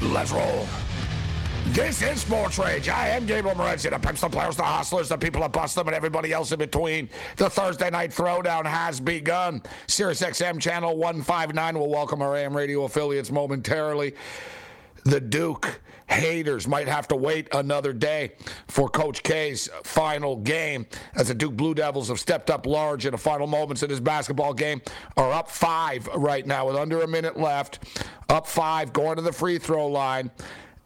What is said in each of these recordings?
Let's roll. This is Sports Rage. I am Gabriel Morency, the pimps, the players, the hustlers, the people that bust them, and everybody else in between. The Thursday night throwdown has begun. Sirius XM channel 159 will welcome our AM radio affiliates momentarily. The Duke haters might have to wait another day for Coach K's final game as the Duke Blue Devils have stepped up large in the final moments of this basketball game. Are up five right now with under a minute left. Up five, going to the free throw line.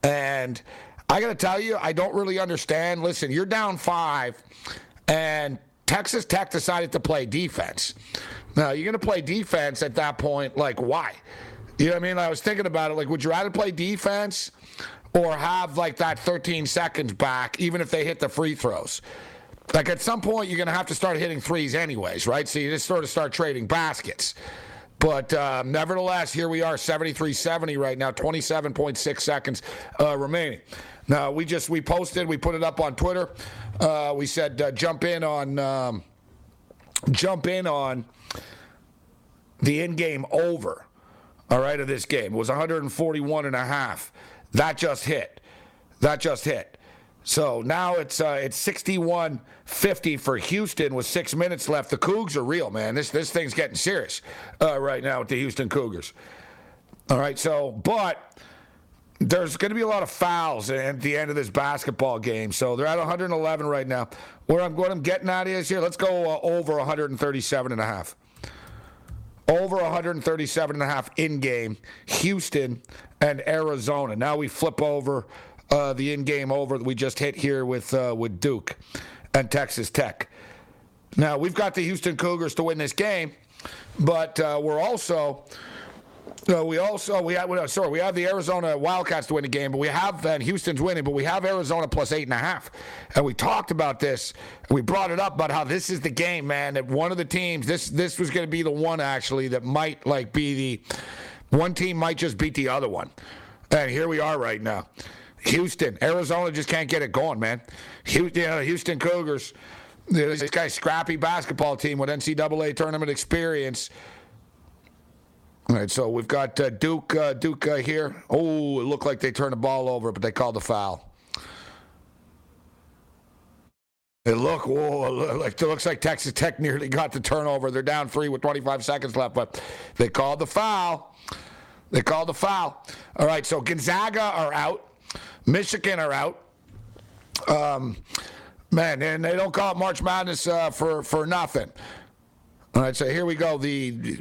And I got to tell you, I don't really understand. Listen, you're down five, and Texas Tech decided to play defense. Now, you're going to play defense at that point. Like, why? You know what I mean? I was thinking about it. Like, would you rather play defense or have like that 13 seconds back, even if they hit the free throws? Like, at some point, you're going to have to start hitting threes, anyways, right? So you just sort of start trading baskets. But uh, nevertheless, here we are, 73-70 right now, 27.6 seconds uh, remaining. Now we just we posted, we put it up on Twitter. Uh, we said uh, jump in on um, jump in on the in-game over. All right, of this game it was 141 and a half. That just hit. That just hit. So now it's uh, it's 61-50 for Houston with six minutes left. The Cougs are real, man. This this thing's getting serious uh, right now with the Houston Cougars. All right, so but there's going to be a lot of fouls at the end of this basketball game. So they're at 111 right now. Where I'm what I'm getting at is here. Let's go uh, over 137 and a half. Over 137 and a half in game. Houston and Arizona. Now we flip over uh, the in-game over that we just hit here with uh, with Duke and Texas Tech. Now we've got the Houston Cougars to win this game, but uh, we're also uh, we also we have sorry we have the Arizona Wildcats to win the game, but we have and Houston's winning, but we have Arizona plus eight and a half, and we talked about this. We brought it up about how this is the game, man. That one of the teams this this was going to be the one actually that might like be the one team might just beat the other one, and here we are right now. Houston, Arizona just can't get it going, man. Houston, you know, Houston Cougars, this guy's scrappy basketball team with NCAA tournament experience. All right, so we've got uh, Duke, uh, Duke uh, here. Oh, it looked like they turned the ball over, but they called the foul. It look, whoa, like it looks like Texas Tech nearly got the turnover. They're down three with 25 seconds left, but they called the foul. They called the foul. All right, so Gonzaga are out. Michigan are out. Um, man, and they don't call it March Madness uh, for for nothing. All right, so here we go. The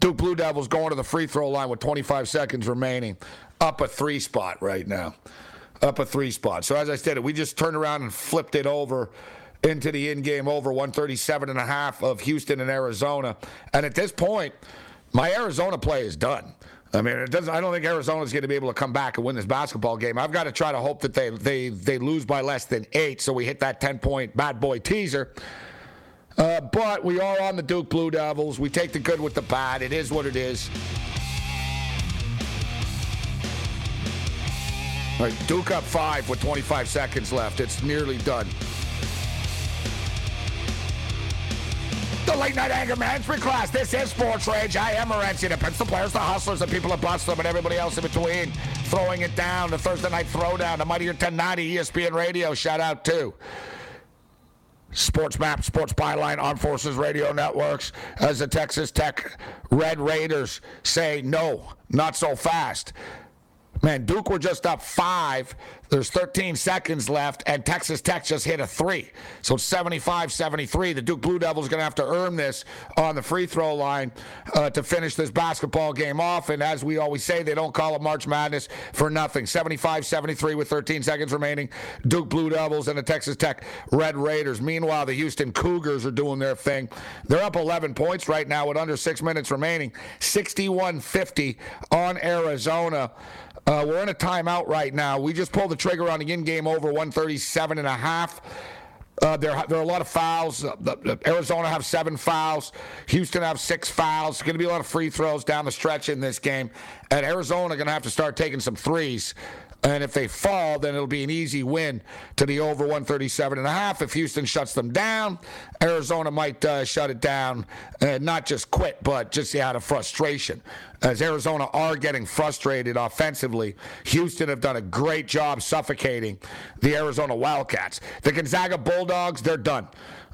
Duke Blue Devils going to the free throw line with 25 seconds remaining, up a three spot right now, up a three spot. So as I said, we just turned around and flipped it over into the in-game over 137 and a half of Houston and Arizona, and at this point, my Arizona play is done. I mean, it doesn't. I don't think Arizona's going to be able to come back and win this basketball game. I've got to try to hope that they they they lose by less than eight, so we hit that ten point bad boy teaser. Uh, but we are on the Duke Blue Devils. We take the good with the bad. It is what it is. All right, Duke up five with 25 seconds left. It's nearly done. The late night anger management class. This is Sports Rage. I am Morency. The pimps, the players, the hustlers, the people that bust them, and everybody else in between. Throwing it down. The Thursday night throwdown. The Mightier 1090 ESPN Radio. Shout out to Sports Map, Sports Byline, Armed Forces Radio Networks, as the Texas Tech Red Raiders say, no, not so fast. Man, Duke were just up five. There's 13 seconds left, and Texas Tech just hit a three. So it's 75 73. The Duke Blue Devils are going to have to earn this on the free throw line uh, to finish this basketball game off. And as we always say, they don't call it March Madness for nothing. 75 73 with 13 seconds remaining. Duke Blue Devils and the Texas Tech Red Raiders. Meanwhile, the Houston Cougars are doing their thing. They're up 11 points right now with under six minutes remaining. 61 50 on Arizona. Uh, we're in a timeout right now. We just pulled the trigger on the in-game over 137 and a half. Uh, there, there are a lot of fouls. Uh, Arizona have seven fouls. Houston have six fouls. Going to be a lot of free throws down the stretch in this game. And Arizona going to have to start taking some threes. And if they fall, then it'll be an easy win to the over 137 and a half. If Houston shuts them down, Arizona might uh, shut it down, uh, not just quit, but just out of frustration. As Arizona are getting frustrated offensively, Houston have done a great job suffocating the Arizona Wildcats. The Gonzaga Bulldogs, they're done.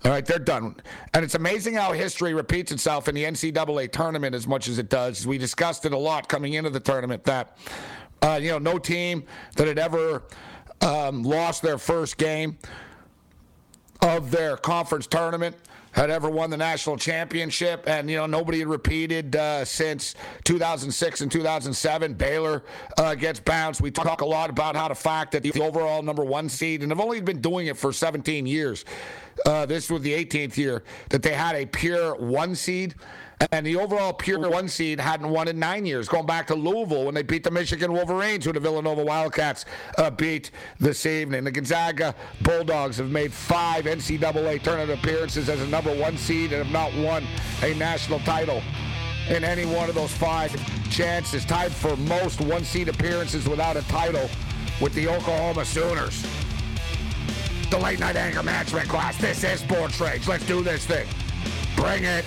All right, they're done. And it's amazing how history repeats itself in the NCAA tournament as much as it does. We discussed it a lot coming into the tournament that uh, you know, no team that had ever um, lost their first game of their conference tournament had ever won the national championship, and you know nobody had repeated uh, since 2006 and 2007. Baylor uh, gets bounced. We talk a lot about how the fact that the overall number one seed, and they've only been doing it for 17 years. Uh, this was the 18th year that they had a pure one seed. And the overall pure one seed hadn't won in nine years, going back to Louisville when they beat the Michigan Wolverines, who the Villanova Wildcats uh, beat this evening. The Gonzaga Bulldogs have made five NCAA tournament appearances as a number one seed and have not won a national title in any one of those five chances. Tied for most one seed appearances without a title with the Oklahoma Sooners. The late night anger management class. This is Sports Rage. Let's do this thing. Bring it.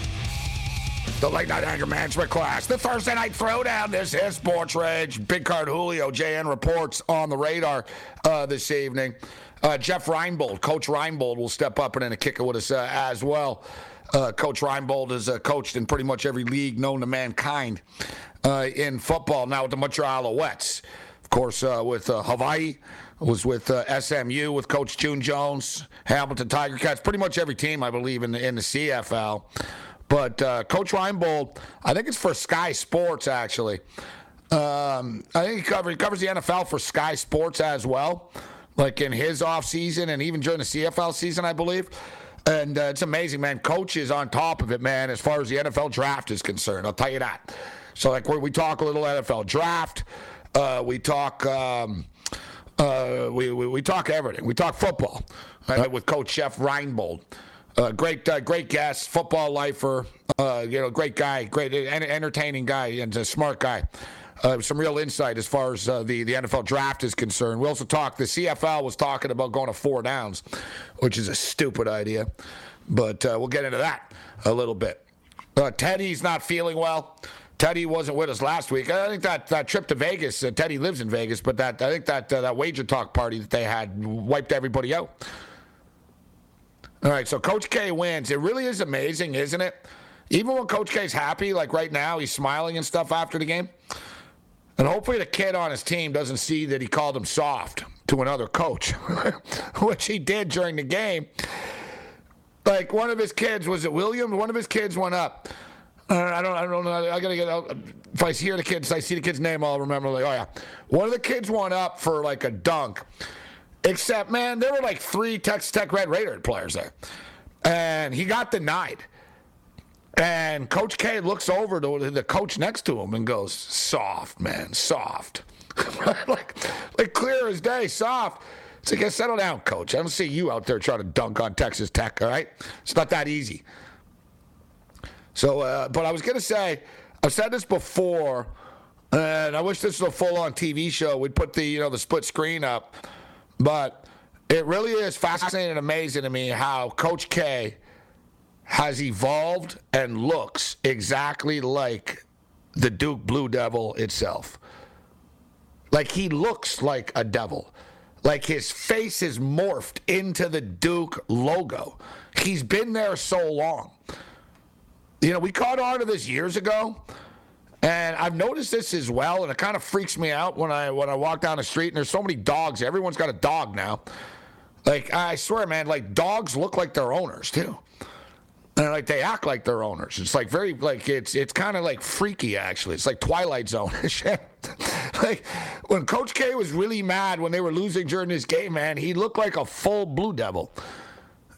the late night anger management class, the Thursday night throwdown. This is Sports Rage. Big Card Julio, JN reports on the radar uh, this evening. Uh, Jeff Reinbold, Coach Reinbold, will step up and then a kicker with us uh, as well. Uh, Coach Reinbold has uh, coached in pretty much every league known to mankind uh, in football. Now with the Montreal Alouettes, of course, with Hawaii was with uh, SMU with Coach June Jones, Hamilton Tiger Cats, pretty much every team I believe in the in the CFL. But uh, Coach Reinbold, I think it's for Sky Sports actually. Um, I think he, cover, he covers the NFL for Sky Sports as well, like in his off season and even during the CFL season, I believe. And uh, it's amazing, man. Coach is on top of it, man, as far as the NFL draft is concerned. I'll tell you that. So, like, we talk a little NFL draft. Uh, we talk. Um, uh, we, we, we talk everything. We talk football right, with Coach Jeff Reinbold. Uh, great, uh, great guest, football lifer. Uh, you know, great guy, great, entertaining guy, and a smart guy. Uh, some real insight as far as uh, the the NFL draft is concerned. We also talked. The CFL was talking about going to four downs, which is a stupid idea, but uh, we'll get into that a little bit. Teddy's not feeling well. Teddy wasn't with us last week. I think that, that trip to Vegas. Teddy lives in Vegas, but that I think that that wager talk party that they had wiped everybody out. All right, so Coach K wins. It really is amazing, isn't it? Even when Coach K's happy, like right now, he's smiling and stuff after the game. And hopefully the kid on his team doesn't see that he called him soft to another coach, which he did during the game. Like one of his kids, was it William? One of his kids went up uh, I don't, I don't know. I gotta get. If I hear the kids, I see the kid's name, I'll remember. Like, oh yeah, one of the kids went up for like a dunk. Except, man, there were like three Texas Tech Red Raider players there, and he got denied. And Coach K looks over to the coach next to him and goes, "Soft, man, soft." like, like clear as day, soft. It's like, settle down, coach. I don't see you out there trying to dunk on Texas Tech, all right? It's not that easy. So, uh, but I was going to say, I've said this before, and I wish this was a full-on TV show. We'd put the, you know, the split screen up. But it really is fascinating and amazing to me how Coach K has evolved and looks exactly like the Duke Blue Devil itself. Like he looks like a devil. Like his face is morphed into the Duke logo. He's been there so long. You know, we caught on to this years ago. And I've noticed this as well, and it kind of freaks me out when I when I walk down the street and there's so many dogs. Everyone's got a dog now. Like I swear, man, like dogs look like their owners too. And like they act like their owners. It's like very like it's it's kind of like freaky actually. It's like Twilight Zone shit. like when Coach K was really mad when they were losing during this game, man, he looked like a full blue devil.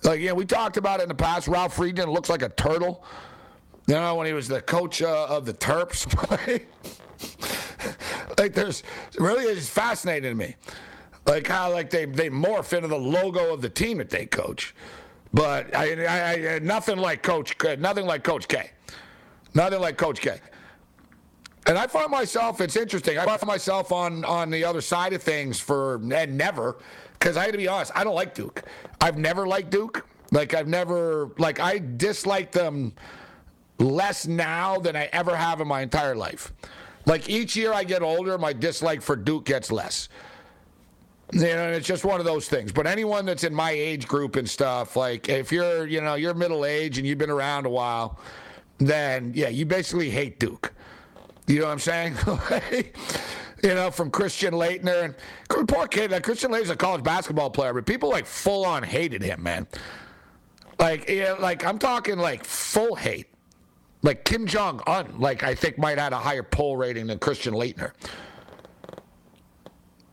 Like yeah, we talked about it in the past. Ralph Friedgen looks like a turtle. You know when he was the coach uh, of the Terps. like there's really it's fascinating to me. Like how like they they morph into the logo of the team that they coach. But I, I, I, nothing like Coach, nothing like Coach K, nothing like Coach K. And I find myself, it's interesting. I find myself on on the other side of things for and never, because I got to be honest, I don't like Duke. I've never liked Duke. Like I've never like I dislike them less now than I ever have in my entire life. Like each year I get older, my dislike for Duke gets less. You know, it's just one of those things. But anyone that's in my age group and stuff, like if you're, you know, you're middle age and you've been around a while, then yeah, you basically hate Duke. You know what I'm saying? you know, from Christian Laettner and poor kid. Like Christian Laettner's a college basketball player, but people like full on hated him, man. Like, yeah, like I'm talking like full hate. Like Kim Jong Un, like I think might have had a higher poll rating than Christian Laettner.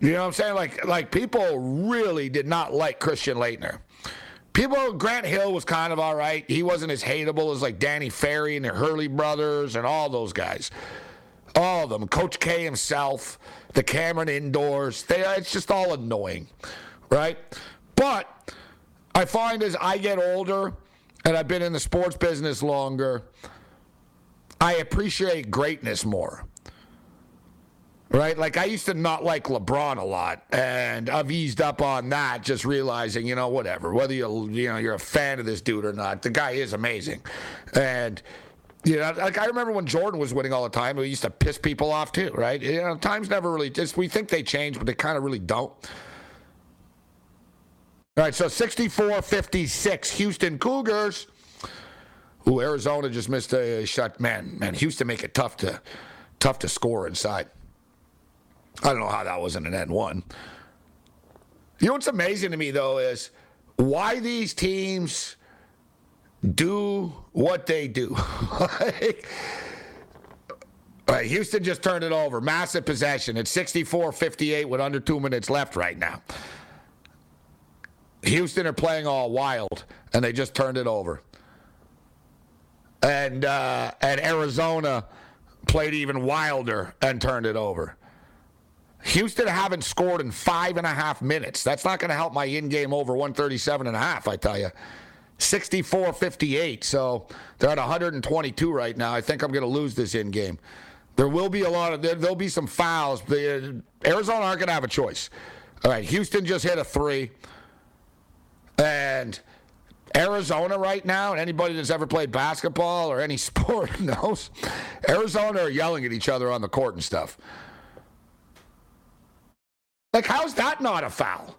You know what I'm saying? Like, like people really did not like Christian Laettner. People, Grant Hill was kind of all right. He wasn't as hateable as like Danny Ferry and the Hurley brothers and all those guys. All of them. Coach K himself, the Cameron indoors. They, it's just all annoying, right? But I find as I get older and I've been in the sports business longer, I appreciate greatness more right? Like I used to not like LeBron a lot, and I've eased up on that, just realizing, you know, whatever, whether you you know you're a fan of this dude or not, the guy is amazing, and. You know, like I remember when Jordan was winning all the time, we used to piss people off too, right? You know, times never really just we think they change, but they kind of really don't. All right, so 64-56, Houston Cougars. Who Arizona just missed a shot. Man, man, Houston make it tough to tough to score inside. I don't know how that wasn't an N one. You know what's amazing to me though is why these teams do what they do. like, right, Houston just turned it over. Massive possession. It's 64 58 with under two minutes left right now. Houston are playing all wild, and they just turned it over. And uh, and Arizona played even wilder and turned it over. Houston haven't scored in five and a half minutes. That's not going to help my in game over 137 and a half, I tell you. 64 58. So they're at 122 right now. I think I'm going to lose this in game. There will be a lot of, there, will be some fouls. The, Arizona aren't going to have a choice. All right, Houston just hit a three. And Arizona right now, and anybody that's ever played basketball or any sport knows, Arizona are yelling at each other on the court and stuff. Like, how's that not a foul?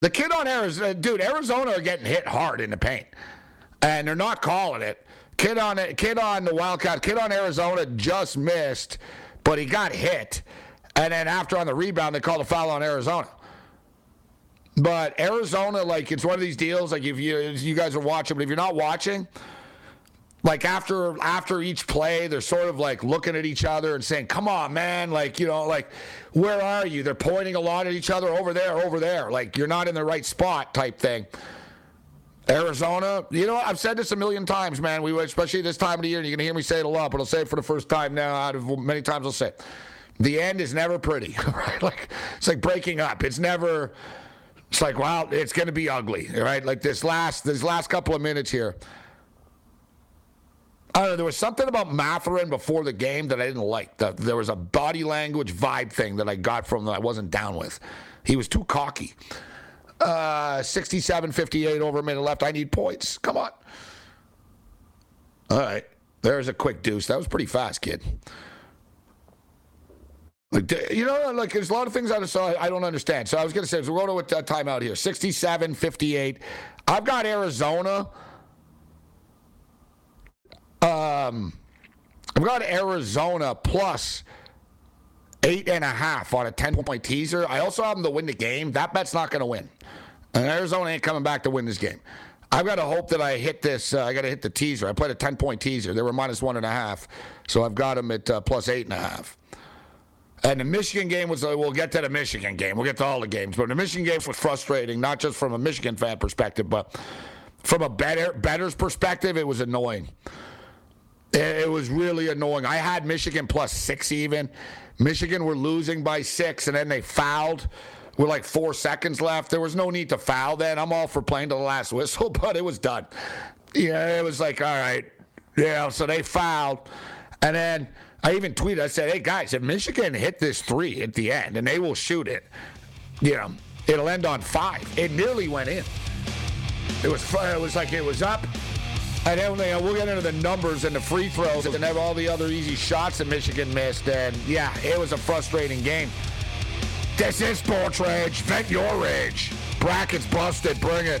The kid on Arizona, uh, dude, Arizona are getting hit hard in the paint, and they're not calling it. Kid on kid on the Wildcat, kid on Arizona just missed, but he got hit, and then after on the rebound, they called a foul on Arizona. But Arizona, like, it's one of these deals. Like, if you you guys are watching, but if you're not watching, like after after each play, they're sort of like looking at each other and saying, "Come on, man! Like you know, like where are you?" They're pointing a lot at each other over there, over there. Like you're not in the right spot, type thing. Arizona, you know, I've said this a million times, man. We especially this time of the year, and you're gonna hear me say it a lot, but I'll say it for the first time now. Out of many times, I'll say it. The end is never pretty, right? Like it's like breaking up. It's never. It's like, wow, it's gonna be ugly, right? Like this last this last couple of minutes here. I don't know. There was something about Mathurin before the game that I didn't like. The, there was a body language vibe thing that I got from that I wasn't down with. He was too cocky. Uh, 67 58 over a minute left. I need points. Come on. All right. There's a quick deuce. That was pretty fast, kid. Like, you know, like there's a lot of things I, so I don't understand. So I was going to say, we're going to a timeout here 67 58. I've got Arizona. Um, I've got Arizona plus eight and a half on a 10 point teaser. I also have them to win the game. That bet's not going to win. And Arizona ain't coming back to win this game. I've got to hope that I hit this. Uh, I got to hit the teaser. I played a 10 point teaser. They were minus one and a half. So I've got them at uh, plus eight and a half. And the Michigan game was, uh, we'll get to the Michigan game. We'll get to all the games. But the Michigan game was frustrating, not just from a Michigan fan perspective, but from a better, better's perspective, it was annoying. It was really annoying. I had Michigan plus six even. Michigan were losing by six, and then they fouled with like four seconds left. There was no need to foul then. I'm all for playing to the last whistle, but it was done. Yeah, it was like, all right. Yeah, so they fouled. And then I even tweeted, I said, hey, guys, if Michigan hit this three at the end and they will shoot it, you know, it'll end on five. It nearly went in. It was, it was like it was up. And then we'll get into the numbers and the free throws and have all the other easy shots that Michigan missed. And yeah, it was a frustrating game. This is Sports Rage. Vent your rage. Brackets busted. Bring it.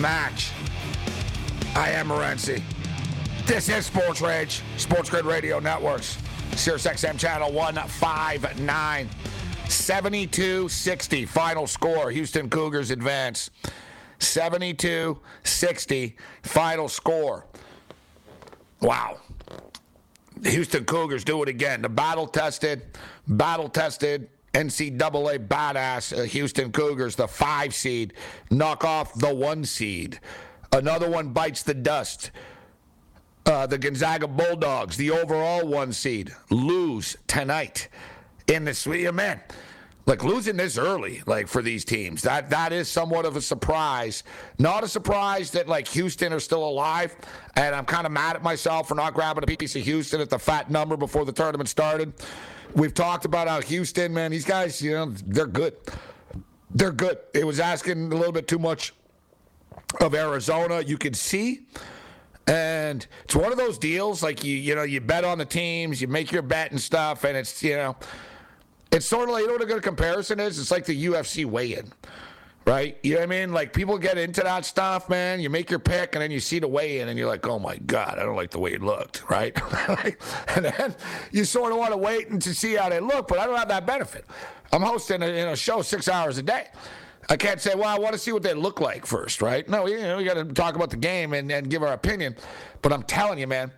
Match. I am Morency. This is Sports Rage, Sports Grid Radio Networks, Sirius XM Channel 159. 72 60, final score. Houston Cougars advance. 72 60, final score. Wow. Houston Cougars do it again. The battle tested, battle tested NCAA badass uh, Houston Cougars, the five seed, knock off the one seed. Another one bites the dust. Uh, the Gonzaga Bulldogs, the overall one seed, lose tonight in the sweet man. Like losing this early, like for these teams, that that is somewhat of a surprise. Not a surprise that like Houston are still alive, and I'm kind of mad at myself for not grabbing a piece of Houston at the fat number before the tournament started. We've talked about how Houston, man, these guys, you know, they're good. They're good. It was asking a little bit too much of Arizona. You can see. And it's one of those deals like you you know you bet on the teams, you make your bet and stuff, and it's you know it's sort of like you know what a good comparison is. It's like the UFC weigh-in, right? You know what I mean? Like people get into that stuff, man. You make your pick, and then you see the weigh-in, and you're like, oh my god, I don't like the way it looked, right? and then you sort of want to wait and to see how they look, but I don't have that benefit. I'm hosting a, you know, show six hours a day. I can't say, well, I want to see what they look like first, right? No, you know, we got to talk about the game and, and give our opinion. But I'm telling you, man,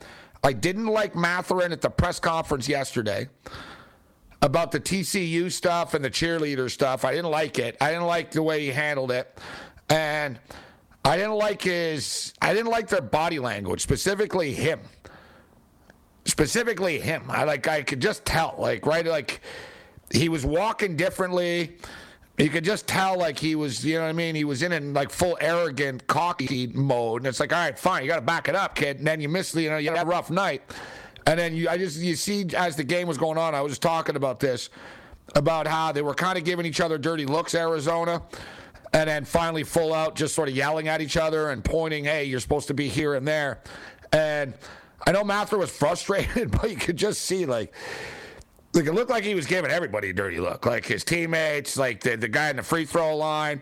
I didn't like Mathurin at the press conference yesterday about the TCU stuff and the cheerleader stuff. I didn't like it. I didn't like the way he handled it. And I didn't like his I didn't like their body language, specifically him. Specifically him. I like I could just tell, like right like he was walking differently. You could just tell, like he was, you know what I mean. He was in in like full arrogant, cocky mode, and it's like, all right, fine, you got to back it up, kid. And then you miss, the you know, you had a rough night. And then you, I just, you see, as the game was going on, I was just talking about this, about how they were kind of giving each other dirty looks, Arizona, and then finally full out, just sort of yelling at each other and pointing, hey, you're supposed to be here and there. And I know Mather was frustrated, but you could just see, like, like it looked like he was giving everybody a dirty look, like his teammates, like the, the guy in the free throw line.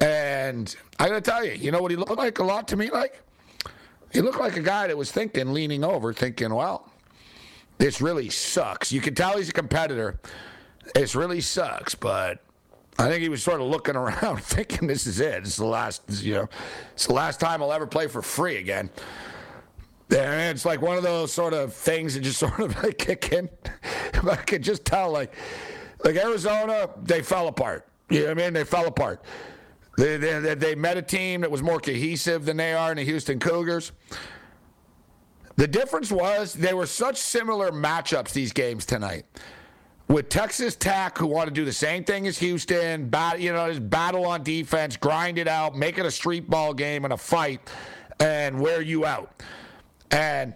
And I gotta tell you, you know what he looked like a lot to me like? He looked like a guy that was thinking, leaning over, thinking, well, this really sucks. You can tell he's a competitor. This really sucks, but I think he was sort of looking around, thinking, this is it. It's the last, you know, it's the last time I'll ever play for free again. And it's like one of those sort of things that just sort of like kick in. I could just tell, like, like Arizona, they fell apart. You know what I mean? They fell apart. They, they, they met a team that was more cohesive than they are in the Houston Cougars. The difference was they were such similar matchups these games tonight. With Texas Tech, who want to do the same thing as Houston, bat, you know, just battle on defense, grind it out, make it a street ball game and a fight, and wear you out. And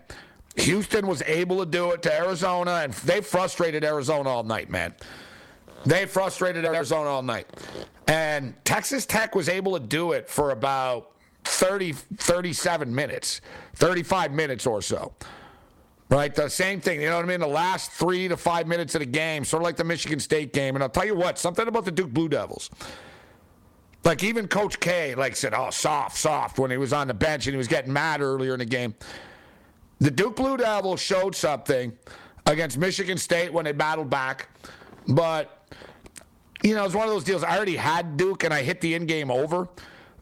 Houston was able to do it to Arizona, and they frustrated Arizona all night, man. They frustrated Arizona all night. And Texas Tech was able to do it for about 30, 37 minutes, 35 minutes or so. Right? The same thing. You know what I mean? The last three to five minutes of the game, sort of like the Michigan State game. And I'll tell you what, something about the Duke Blue Devils. Like even Coach K, like said, oh, soft, soft when he was on the bench and he was getting mad earlier in the game. The Duke Blue Devils showed something against Michigan State when they battled back. But you know, it's one of those deals. I already had Duke and I hit the in game over,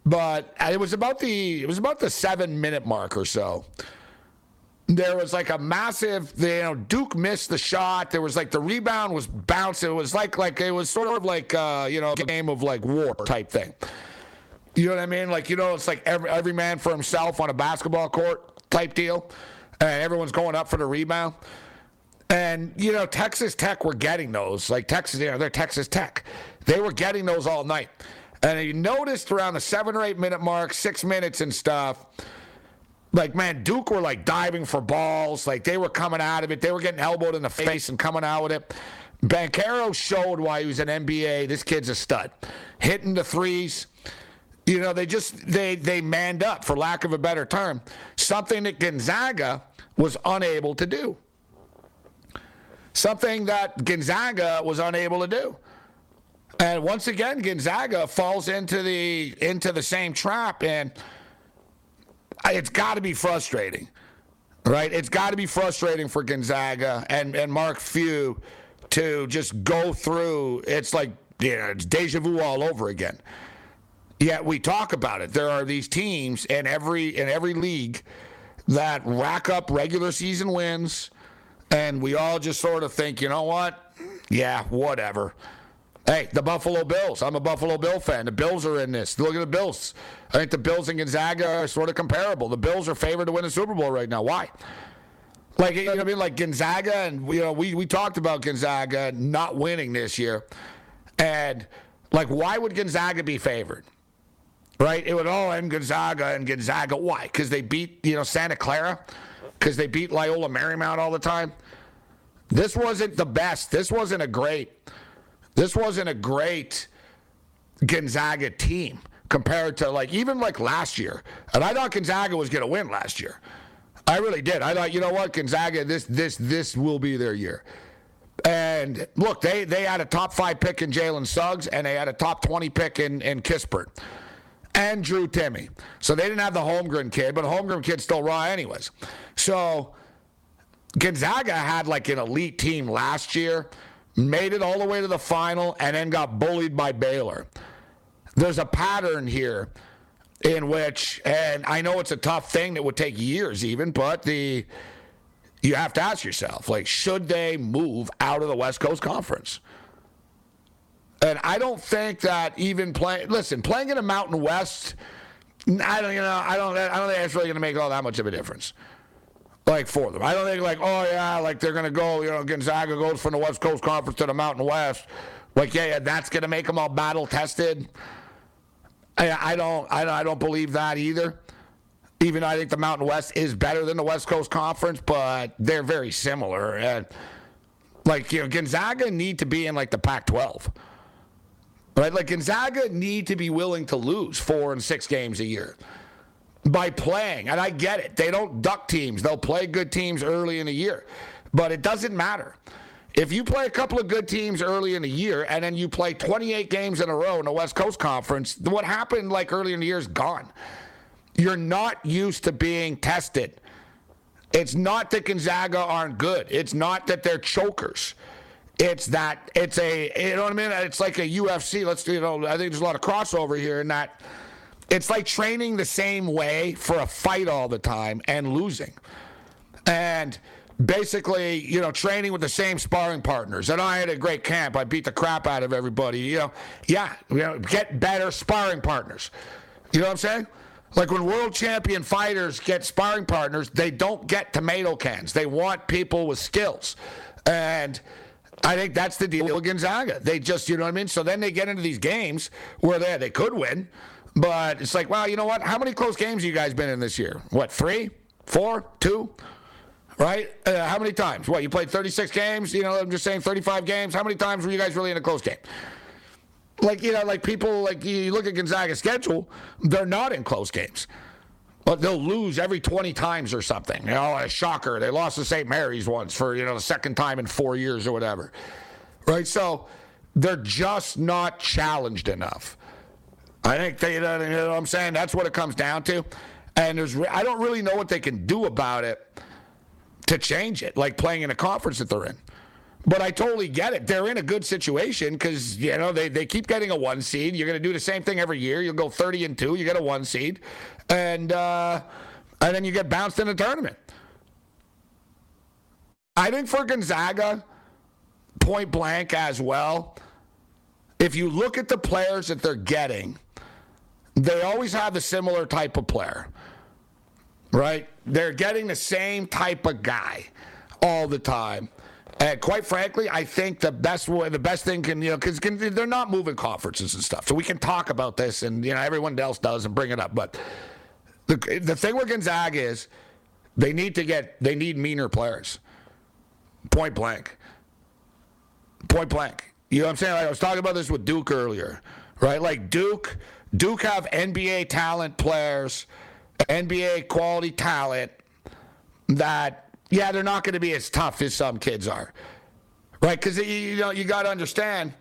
but it was about the it was about the seven minute mark or so. There was like a massive, you know, Duke missed the shot. There was like the rebound was bouncing. It was like like it was sort of like uh, you know game of like war type thing. You know what I mean? Like you know, it's like every every man for himself on a basketball court type deal, and everyone's going up for the rebound. And, you know, Texas Tech were getting those. Like Texas, you know, they're Texas Tech. They were getting those all night. And you noticed around the seven or eight minute mark, six minutes and stuff, like, man, Duke were like diving for balls. Like they were coming out of it. They were getting elbowed in the face and coming out with it. Banchero showed why he was an NBA. This kid's a stud. Hitting the threes. You know, they just they they manned up, for lack of a better term. Something that Gonzaga was unable to do something that Gonzaga was unable to do. And once again, Gonzaga falls into the into the same trap, and it's got to be frustrating, right? It's got to be frustrating for Gonzaga and and Mark Few to just go through. It's like you know, it's deja vu all over again. Yet we talk about it. There are these teams in every in every league that rack up regular season wins and we all just sort of think, you know what? Yeah, whatever. Hey, the Buffalo Bills. I'm a Buffalo Bill fan. The Bills are in this. Look at the Bills. I think the Bills and Gonzaga are sort of comparable. The Bills are favored to win the Super Bowl right now. Why? Like you know what I mean, like Gonzaga, and you know, we we talked about Gonzaga not winning this year, and like, why would Gonzaga be favored? Right? It would all end Gonzaga and Gonzaga. Why? Because they beat you know Santa Clara because they beat Loyola Marymount all the time. This wasn't the best. This wasn't a great. This wasn't a great Gonzaga team compared to like even like last year. And I thought Gonzaga was going to win last year. I really did. I thought, you know what, Gonzaga, this this this will be their year. And look, they they had a top five pick in Jalen Suggs, and they had a top twenty pick in in Kispert and Drew Timme. So they didn't have the Holmgren kid, but Holmgren kid's still raw anyways. So Gonzaga had like an elite team last year, made it all the way to the final, and then got bullied by Baylor. There's a pattern here in which, and I know it's a tough thing that would take years even, but the you have to ask yourself, like, should they move out of the West Coast Conference? And I don't think that even playing, listen, playing in a Mountain West, I don't, you know, I don't, I don't think that's really going to make all that much of a difference. Like for them, I don't think like, oh yeah, like they're to go, you know, Gonzaga goes from the West Coast Conference to the Mountain West. Like, yeah, yeah that's to make them all battle tested. I, don't I don't, I, I don't believe that either. Even though I think the Mountain West is better than the West Coast Conference, but they're very similar. And like, you know, Gonzaga need to be in like the Pac-12. Right? Like Gonzaga need to be willing to lose four and six games a year by playing. And I get it. They don't duck teams. They'll play good teams early in the year. But it doesn't matter. If you play a couple of good teams early in the year and then you play 28 games in a row in the West Coast Conference, what happened like early in the year is gone. You're not used to being tested. It's not that Gonzaga aren't good. It's not that they're chokers. It's that it's a you know what I mean. It's like a UFC. Let's you know. I think there's a lot of crossover here in that it's like training the same way for a fight all the time and losing, and basically you know training with the same sparring partners. And I had a great camp. I beat the crap out of everybody. You know, yeah, you know, get better sparring partners. You know what I'm saying? Like when world champion fighters get sparring partners, they don't get tomato cans. They want people with skills. And I think that's the deal with Gonzaga. They just, you know what I mean? So then they get into these games where they they could win, but it's like, well, you know what? How many close games have you guys been in this year? What, three, four, two? Right? Uh, how many times? What, you played 36 games? You know, I'm just saying 35 games. How many times were you guys really in a close game? Like, you know, like people, like you look at Gonzaga's schedule, they're not in close games but they'll lose every 20 times or something. You know, a shocker. They lost to St. Mary's once for, you know, the second time in four years or whatever. Right? So they're just not challenged enough. I think they, you know what I'm saying? That's what it comes down to. And there's, I don't really know what they can do about it to change it, like playing in a conference that they're in. But I totally get it. They're in a good situation because, you know, they, they keep getting a one seed. You're going to do the same thing every year. You'll go 30 and 2, you get a one seed. And, uh, and then you get bounced in the tournament. I think for Gonzaga, point blank as well, if you look at the players that they're getting, they always have a similar type of player, right? They're getting the same type of guy all the time. And quite frankly, I think the best way, the best thing can, you know, because they're not moving conferences and stuff. So we can talk about this, and you know, everyone else does, and bring it up. But the the thing with Gonzaga is they need to get they need meaner players. Point blank. Point blank. You know what I'm saying? Like I was talking about this with Duke earlier, right? Like Duke, Duke have NBA talent players, NBA quality talent that yeah, they're not going to be as tough as some kids are, right? Because you know you got to understand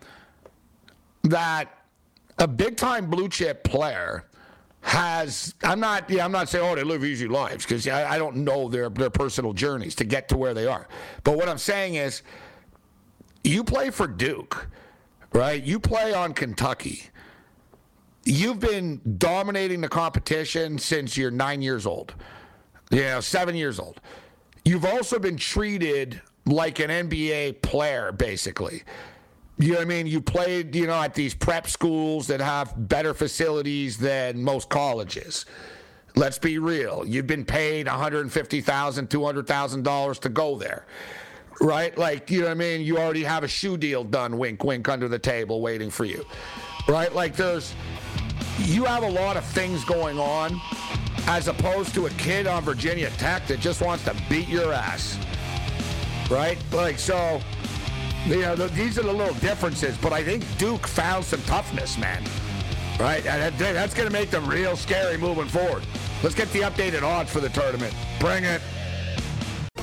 that a big time blue chip player has I'm not yeah I'm not saying oh they live easy lives because I, I don't know their their personal journeys to get to where they are, but what I'm saying is you play for Duke, right? You play on Kentucky. You've been dominating the competition since you're nine years old. Know, seven years old. You've also been treated like an NBA player, basically. You know what I mean? You played, you know, at these prep schools that have better facilities than most colleges. Let's be real. You've been paid $150,000, $200,000 to go there. Right? Like, you know what I mean? You already have a shoe deal done, wink, wink, under the table waiting for you. Right? Like, there's, you have a lot of things going on as opposed to a kid on Virginia Tech that just wants to beat your ass. Right? Like, so, you know, these are the little differences, but I think Duke found some toughness, man. Right? And that's going to make them real scary moving forward. Let's get the updated odds for the tournament. Bring it.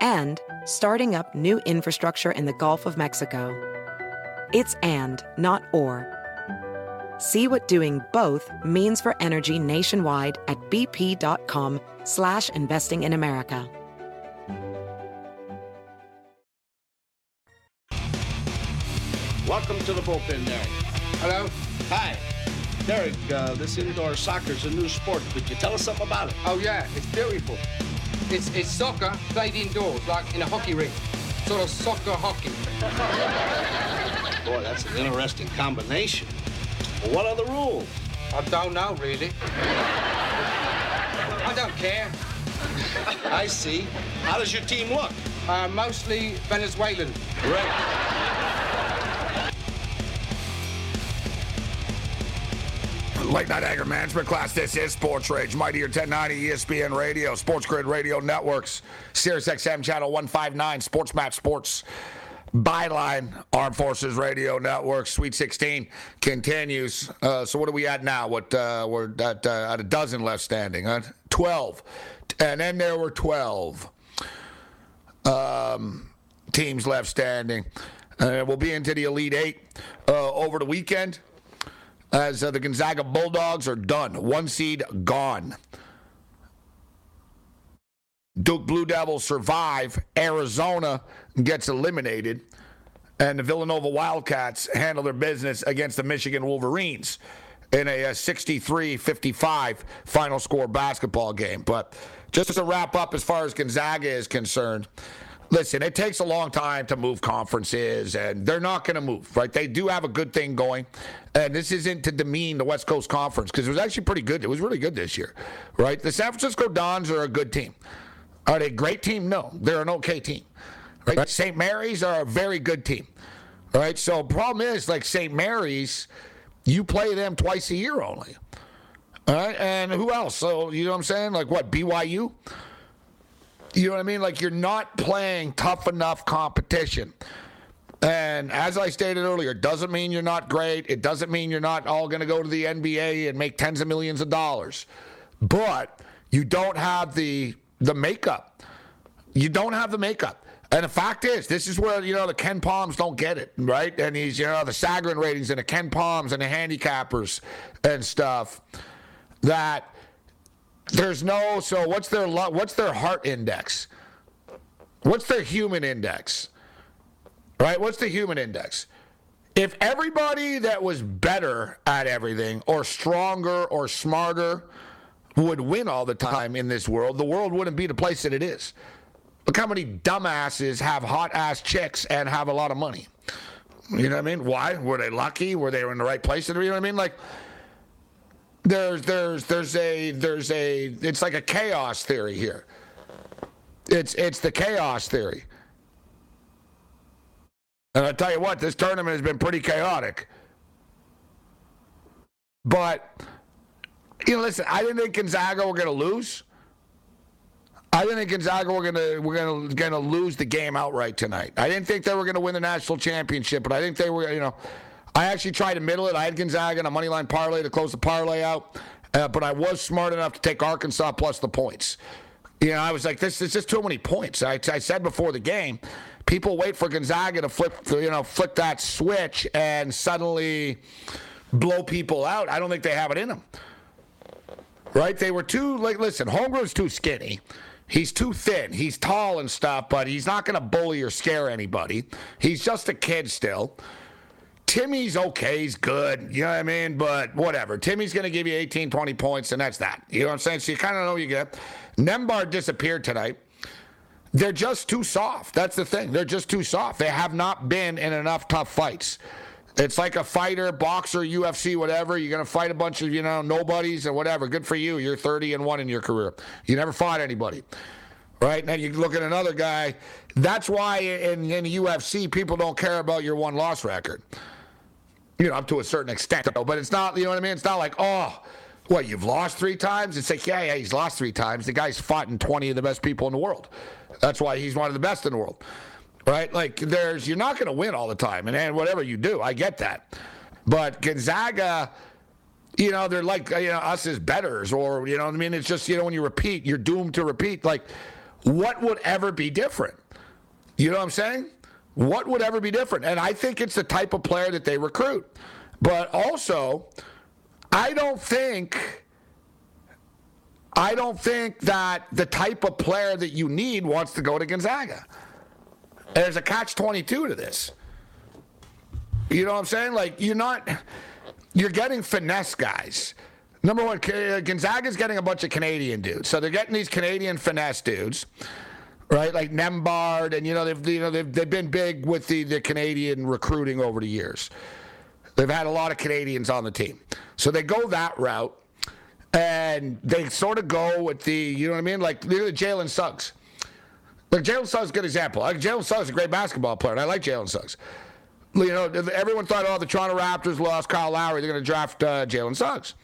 and starting up new infrastructure in the Gulf of Mexico. It's and, not or. See what doing both means for energy nationwide at bp.com slash investing in America. Welcome to the bullpen, Derek. Hello? Hi. Derek, uh, this indoor soccer is a new sport. Could you tell us something about it? Oh, yeah, it's beautiful. It's, it's soccer played indoors, like in a hockey rink. Sort of soccer hockey. Boy, that's an interesting combination. Well, what are the rules? I don't know, really. I don't care. I see. How does your team look? Uh, mostly Venezuelan. Great. Late night anger management class. This is Sports Rage, Mightier 1090 ESPN Radio, Sports Grid Radio Networks, Sirius XM Channel 159, Sports Match Sports, Byline, Armed Forces Radio Network, Sweet 16 continues. Uh, so what are we at now? What uh, we're at, uh, at a dozen left standing, huh? 12, and then there were 12 um, teams left standing. Uh, we'll be into the Elite Eight uh, over the weekend as uh, the Gonzaga Bulldogs are done. One seed gone. Duke Blue Devils survive. Arizona gets eliminated. And the Villanova Wildcats handle their business against the Michigan Wolverines in a 63 55 final score basketball game. But just to wrap up, as far as Gonzaga is concerned, listen, it takes a long time to move conferences, and they're not going to move, right? They do have a good thing going, and this isn't to demean the West Coast Conference because it was actually pretty good. It was really good this year, right? The San Francisco Dons are a good team. Are they a great team? No, they're an okay team. Right? St. Mary's are a very good team. Right. So problem is, like St. Mary's, you play them twice a year only. All right. And who else? So you know what I'm saying? Like what? BYU. You know what I mean? Like you're not playing tough enough competition. And as I stated earlier, doesn't mean you're not great. It doesn't mean you're not all going to go to the NBA and make tens of millions of dollars. But you don't have the the makeup. You don't have the makeup. And the fact is, this is where, you know, the KenPoms don't get it, right? And he's, you know, the Sagarin ratings and the KenPoms and the handicappers and stuff that there's no, so what's their, what's their heart index? What's their human index? Right? What's the human index? If everybody that was better at everything or stronger or smarter would win all the time in this world, the world wouldn't be the place that it is. Look how many dumbasses have hot ass chicks and have a lot of money. You know what I mean? Why? Were they lucky? Were they in the right place? You know what I mean? Like there's there's there's a there's a it's like a chaos theory here. It's it's the chaos theory. And I tell you what, this tournament has been pretty chaotic. But you know, listen, I didn't think Gonzaga were going to lose. I didn't think Gonzaga were gonna were gonna gonna lose the game outright tonight. I didn't think they were gonna win the national championship, but I think they were. You know, I actually tried to middle it. I had Gonzaga in a money line parlay to close the parlay out, uh, but I was smart enough to take Arkansas plus the points. You know, I was like, this is just too many points. I, I said before the game, people wait for Gonzaga to flip, you know, flip that switch and suddenly blow people out. I don't think they have it in them right? They were too like listen, Holmgren's too skinny. He's too thin. He's tall and stuff, but he's not going to bully or scare anybody. He's just a kid still. Timme's okay. He's good. You know what I mean? But whatever. Timme's going to give you 18, 20 points, and that's that. You know what I'm saying? So you kind of know you get. Nembhard disappeared tonight. They're just too soft. That's the thing. They're just too soft. They have not been in enough tough fights. It's like a fighter, boxer, UFC, whatever. You're going to fight a bunch of, you know, nobodies or whatever. Good for you. You're 30 and 1 in your career. You never fought anybody. Right? Now you look at another guy. That's why in, in UFC, people don't care about your one loss record. You know, up to a certain extent. But it's not, you know what I mean? It's not like, oh, what, you've lost three times? It's like, yeah, yeah, he's lost three times. The guy's fought in 20 of the best people in the world. That's why he's one of the best in the world right? Like there's you're not going to win all the time, and, and whatever you do, I get that. But Gonzaga, you know, they're like you know us as betters, or you know, what I mean, it's just you know when you repeat, you're doomed to repeat. Like what would ever be different? You know what I'm saying? What would ever be different? And I think it's the type of player that they recruit. But also, I don't think I don't think that the type of player that you need wants to go to Gonzaga. There's a catch 22 to this. You know what I'm saying? Like you're not you're getting finesse guys. Number one, uh, Gonzaga's getting a bunch of Canadian dudes, so they're getting these Canadian finesse dudes, right? Like Nembhard, and you know they've you know they've, they've been big with the the Canadian recruiting over the years. They've had a lot of Canadians on the team, so they go that route, and they sort of go with the you know what I mean, like Jalen Suggs. Like Jalen Suggs is a good example. Like Jalen Suggs is a great basketball player, and I like Jalen Suggs you know, everyone thought, oh, the Toronto Raptors lost Kyle Lowry. They're going to draft uh, Jalen Suggs.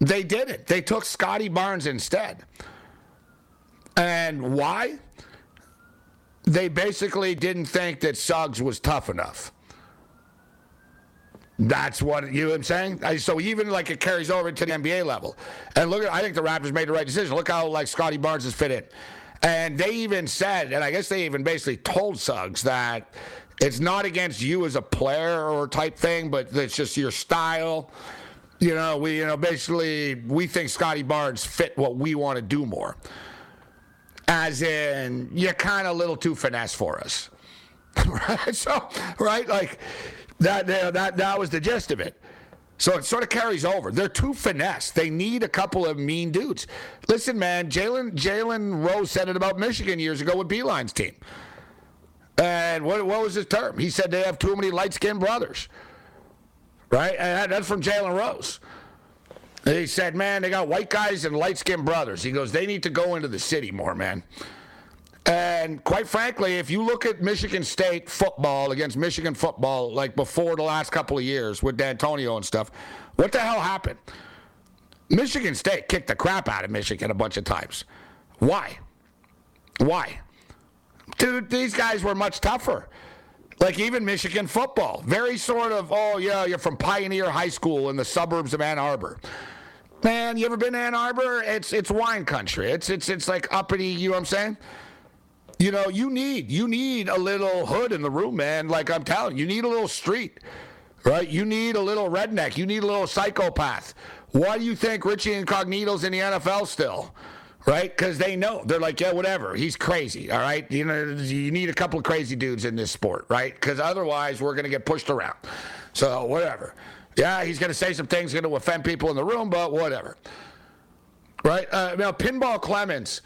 They did it. They took Scottie Barnes instead. And why? They basically didn't think that Suggs was tough enough. That's what you know what I'm saying. So even like it carries over to the NBA level. And look at I think the Raptors made the right decision. Look how like Scottie Barnes has fit in. And they even said, and I guess they even basically told Suggs that it's not against you as a player or type thing, but it's just your style. You know, we you know basically we think Scottie Barnes fit what we want to do more. As in, you're kind of a little too finesse for us, right? So, right, like that. That that was the gist of it. So it sort of carries over. They're too finesse. They need a couple of mean dudes. Listen, man, Jalen Jalen Rose said it about Michigan years ago with Beilein's team. And what, what was his term? He said they have too many light skinned brothers. Right? And that's from Jalen Rose. He said, man, they got white guys and light skinned brothers. He goes, they need to go into the city more, man. And quite frankly, if you look at Michigan State football against Michigan football, like before the last couple of years with Dantonio and stuff, what the hell happened? Michigan State kicked the crap out of Michigan a bunch of times. Why? Why? Dude, these guys were much tougher. Like even Michigan football, very sort of, oh yeah, you're from Pioneer High School in the suburbs of Ann Arbor. Man, you ever been to Ann Arbor? It's it's wine country. It's it's it's like uppity. You know what I'm saying? You know, you need you need a little hood in the room, man. Like I'm telling you, you need a little street, right? You need a little redneck. You need a little psychopath. Why do you think Richie Incognito's in the NFL still? Right? Because they know they're like, yeah, whatever. He's crazy. All right, you know, you need a couple of crazy dudes in this sport, right? Because otherwise, we're gonna get pushed around. So whatever. Yeah, he's gonna say some things going to offend people in the room, but whatever. Right? Uh, now, Pinball Clemons.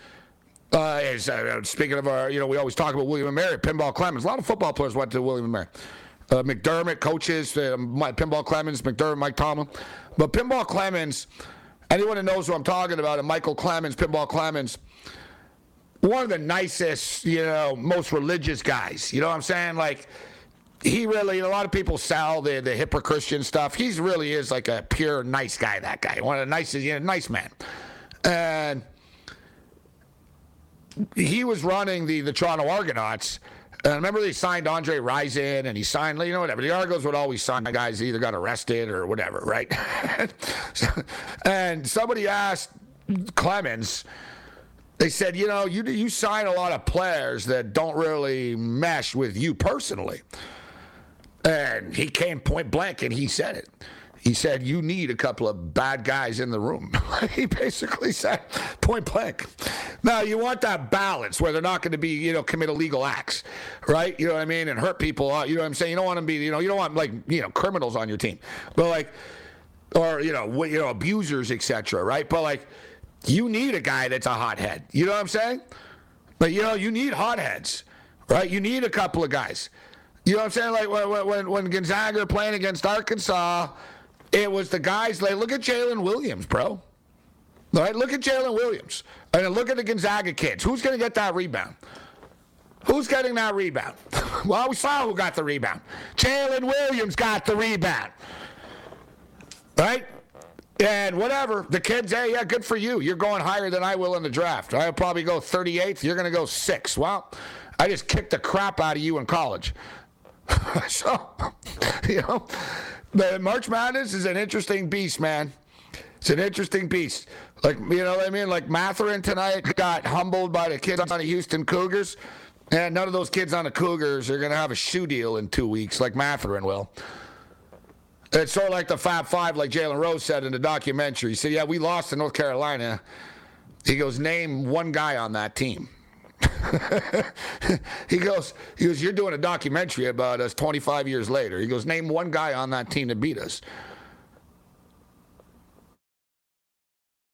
Uh, is, uh, speaking of our, you know, we always talk about William and Mary. Pinball Clemons. A lot of football players went to William and Mary. Uh, McDermott coaches, uh, Pinball Clemons, McDermott, Mike Tomlin. But Pinball Clemons Anyone who knows who I'm talking about, and Michael Clemons, Pinball Clemons, one of the nicest, you know, most religious guys. You know what I'm saying? Like, he really, a lot of people sell the, the hyper Christian stuff. He really is like a pure nice guy, that guy. One of the nicest, you know, nice man. And he was running the, the Toronto Argonauts and I remember they signed Andre Rison and he signed, you know, whatever. The Argos would always sign guys either got arrested or whatever, right? and somebody asked Clemons, they said, you know, you, you sign a lot of players that don't really mesh with you personally. And he came point blank and he said it. He said, You need a couple of bad guys in the room. he basically said, point blank. Now, you want that balance where they're not going to be, you know, commit illegal acts, right? You know what I mean? And hurt people. Uh, you know what I'm saying? You don't want to be, you know, you don't want, like, you know, criminals on your team. But, like, or, you know, you know abusers, etc., right? But, like, you need a guy that's a hothead. You know what I'm saying? But, you know, you need hotheads, right? You need a couple of guys. You know what I'm saying? Like, when, when, when Gonzaga playing against Arkansas, it was the guys like, look at Jalen Williams, bro. All right, look at Jalen Williams. And look at the Gonzaga kids. Who's going to get that rebound? Who's getting that rebound? well, we saw who got the rebound. Jalen Williams got the rebound. Right? And whatever, the kids, hey, yeah, good for you. You're going higher than I will in the draft. I'll probably go 38th. You're going to go 6th. Well, I just kicked the crap out of you in college. so, you know, the March Madness is an interesting beast, man. It's an interesting beast. Like, you know what I mean? Like Mathurin tonight got humbled by the kids on the Houston Cougars. And none of those kids on the Cougars are to have a shoe deal in two weeks like Mathurin will. It's sort of like the Fab Five, like Jalen Rose said in the documentary. He said, Yeah, we lost to North Carolina. He goes, Name one guy on that team. he goes, he goes, You're doing a documentary about us 25 years later. He goes, Name one guy on that team that beat us.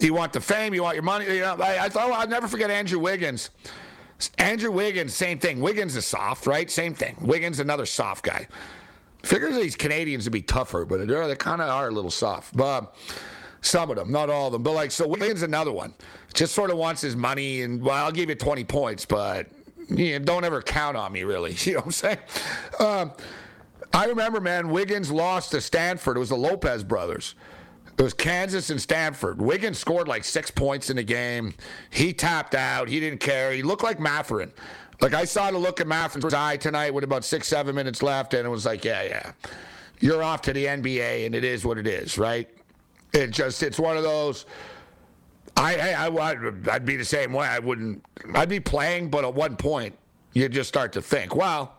You want the fame, you want your money. You know, I, I thought I'll never forget Andrew Wiggins. Andrew Wiggins, same thing. Wiggins is soft, right? Same thing. Wiggins, another soft guy. Figures these Canadians would be tougher, but they kind of are a little soft. But some of them, not all of them. But like, so Wiggins, another one, just sort of wants his money, and well, I'll give you 20 points, but don't ever count on me, really. You know what I'm saying? Um, I remember, man, Wiggins lost to Stanford. It was the Lopez brothers. It was Kansas and Stanford. Wiggins scored like six points in the game. He tapped out. He didn't care. He looked like Mathurin. Like I saw the look at Mathurin's eye tonight with about six, seven minutes left, and it was like, yeah, yeah, you're off to the NBA, and it is what it is, right? It just, it's one of those. I, I, I I'd be the same way. I wouldn't. I'd be playing, but at one point, you just start to think, well,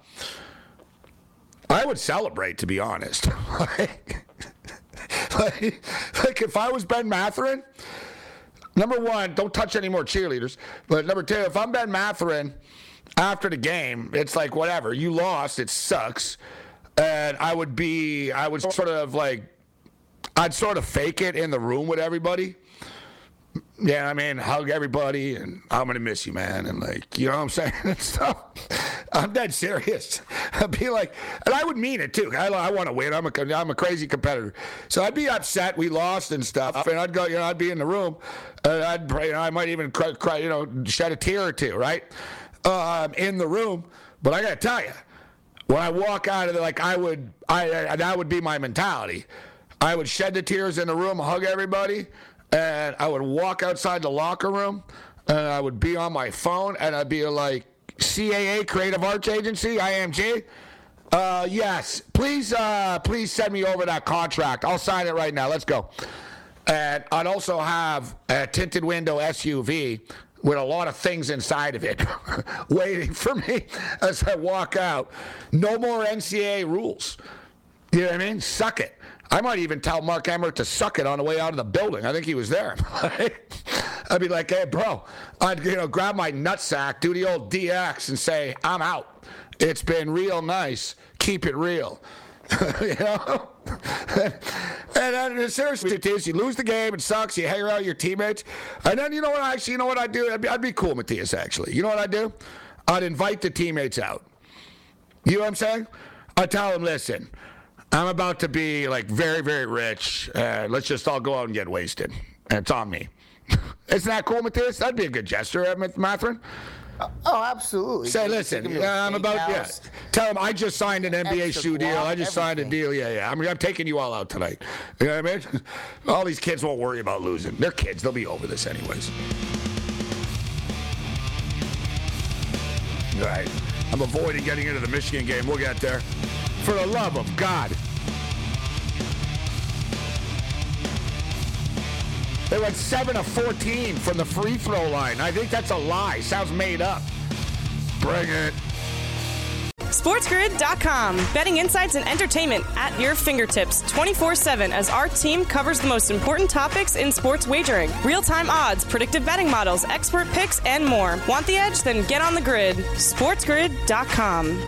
I would celebrate, to be honest. like, like, like if I was Ben Mathurin, number one, don't touch any more cheerleaders. But number two, if I'm Ben Mathurin after the game, it's like whatever. You lost. It sucks. And I would be, I would sort of like, I'd sort of fake it in the room with everybody. Yeah, I mean, hug everybody, and I'm gonna miss you, man, and like, you know what I'm saying and stuff. I'm dead serious. I'd be like, and I would mean it too. I, I want to win. I'm a, I'm a crazy competitor, so I'd be upset we lost and stuff, and I'd go, you know, I'd be in the room, and I'd, you know, I might even cry, cry, you know, shed a tear or two, right, um, in the room. But I gotta tell you, when I walk out of there, like I would, I, I that would be my mentality. I would shed the tears in the room, hug everybody and I would walk outside the locker room and I would be on my phone and I'd be like, CAA Creative Arts Agency, IMG. Uh, yes, please, uh, please send me over that contract. I'll sign it right now. Let's go. And I'd also have a tinted window SUV with a lot of things inside of it waiting for me as I walk out. No more NCAA rules. You know what I mean? Suck it. I might even tell Mark Emmert to suck it on the way out of the building. I think he was there. I'd be like, hey, bro, I'd you know grab my nutsack, do the old DX, and say, I'm out. It's been real nice. Keep it real. you know? and then seriously, Matthias, you lose the game, it sucks. You hang around your teammates, and then you know what? Actually, you know what I do? I'd be, I'd be cool, Matthias. Actually, you know what I do? I'd invite the teammates out. You know what I'm saying? I tell them, listen. I'm about to be like very, very rich. Uh, let's just all go out and get wasted. And it's on me. Isn't that cool, Matthias? That'd be a good gesture, uh, Mathurin. Oh, absolutely. Say, listen, I'm about, yeah. Tell them I just signed an NBA shoe deal. I just signed a deal. Yeah, yeah. I mean, I'm taking you all out tonight. You know what I mean? All these kids won't worry about losing. They're kids. They'll be over this anyways. All right. I'm avoiding getting into the Michigan game. We'll get there. For the love of God. They went 7 of 14 from the free throw line. I think that's a lie. Sounds made up. Bring it. SportsGrid.com. Betting insights and entertainment at your fingertips 24 7 as our team covers the most important topics in sports wagering real time odds, predictive betting models, expert picks, and more. Want the edge? Then get on the grid. SportsGrid.com.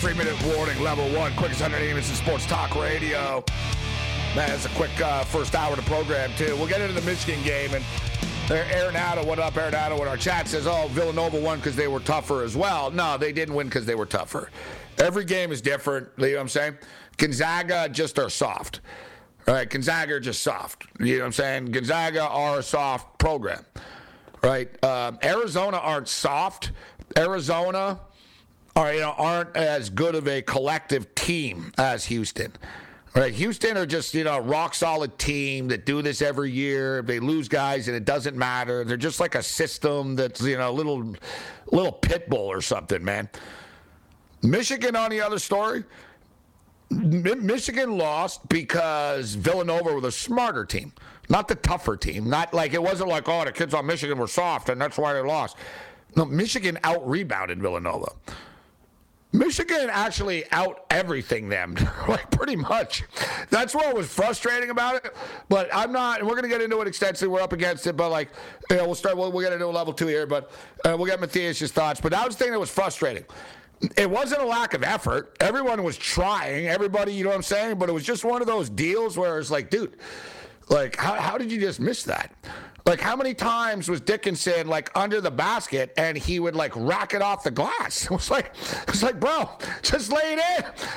Three minute warning, level one, quickest 100 minutes in sports talk radio. Man, it's a quick uh, first hour to program, too. We'll get into the Michigan game. And there, Arenado, what up, Arenado? In our chat says, oh, Villanova won because they were tougher as well. No, they didn't win because they were tougher. Every game is different. You know what I'm saying? Gonzaga just are soft. All right, Gonzaga are just soft. You know what I'm saying? Gonzaga are a soft program, right? Um, Arizona aren't soft. Arizona are you know aren't as good of a collective team as Houston. Right, Houston are just you know a rock solid team that do this every year. They lose guys and it doesn't matter. They're just like a system that's you know a little little pit bull or something, man. Michigan on the other story. Michigan lost because Villanova were the smarter team, not the tougher team. Not like it wasn't like oh the kids on Michigan were soft and that's why they lost. No, Michigan out rebounded Villanova. Michigan actually out everything them, like pretty much. That's what was frustrating about it. But I'm not, and we're going to get into it extensively. We're up against it, but like, you know, we'll start, we'll, we'll get into a level two here, but uh, we'll get Matthias' thoughts. But that was the thing that was frustrating. It wasn't a lack of effort. Everyone was trying. Everybody, you know what I'm saying? But it was just one of those deals where it's like, dude, like, how, how did you just miss that? Like, how many times was Dickinson like under the basket and he would like rack it off the glass? It was like, it was like, bro, just lay it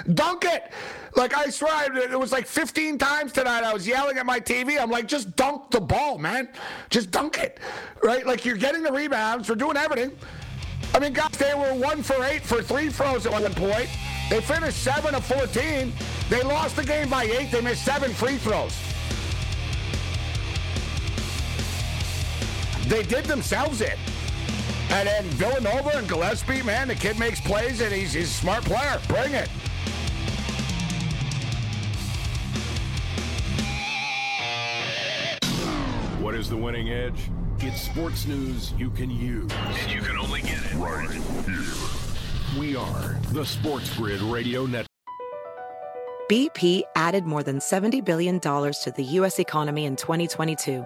in, dunk it. Like I swear, it was like 15 times tonight. I was yelling at my TV. I'm like, just dunk the ball, man. Just dunk it, right? Like you're getting the rebounds, you're doing everything. I mean, guys, they were one for eight for three throws at one point. They finished seven of 14. They lost the game by eight. They missed seven free throws. They did themselves in. And then Villanova and Gillespie, man, the kid makes plays and he's, he's a smart player. Bring it. What is the winning edge? It's sports news you can use. And you can only get it right here. We are the Sports Grid Radio Network. BP added more than $70 billion to the U.S. economy in 2022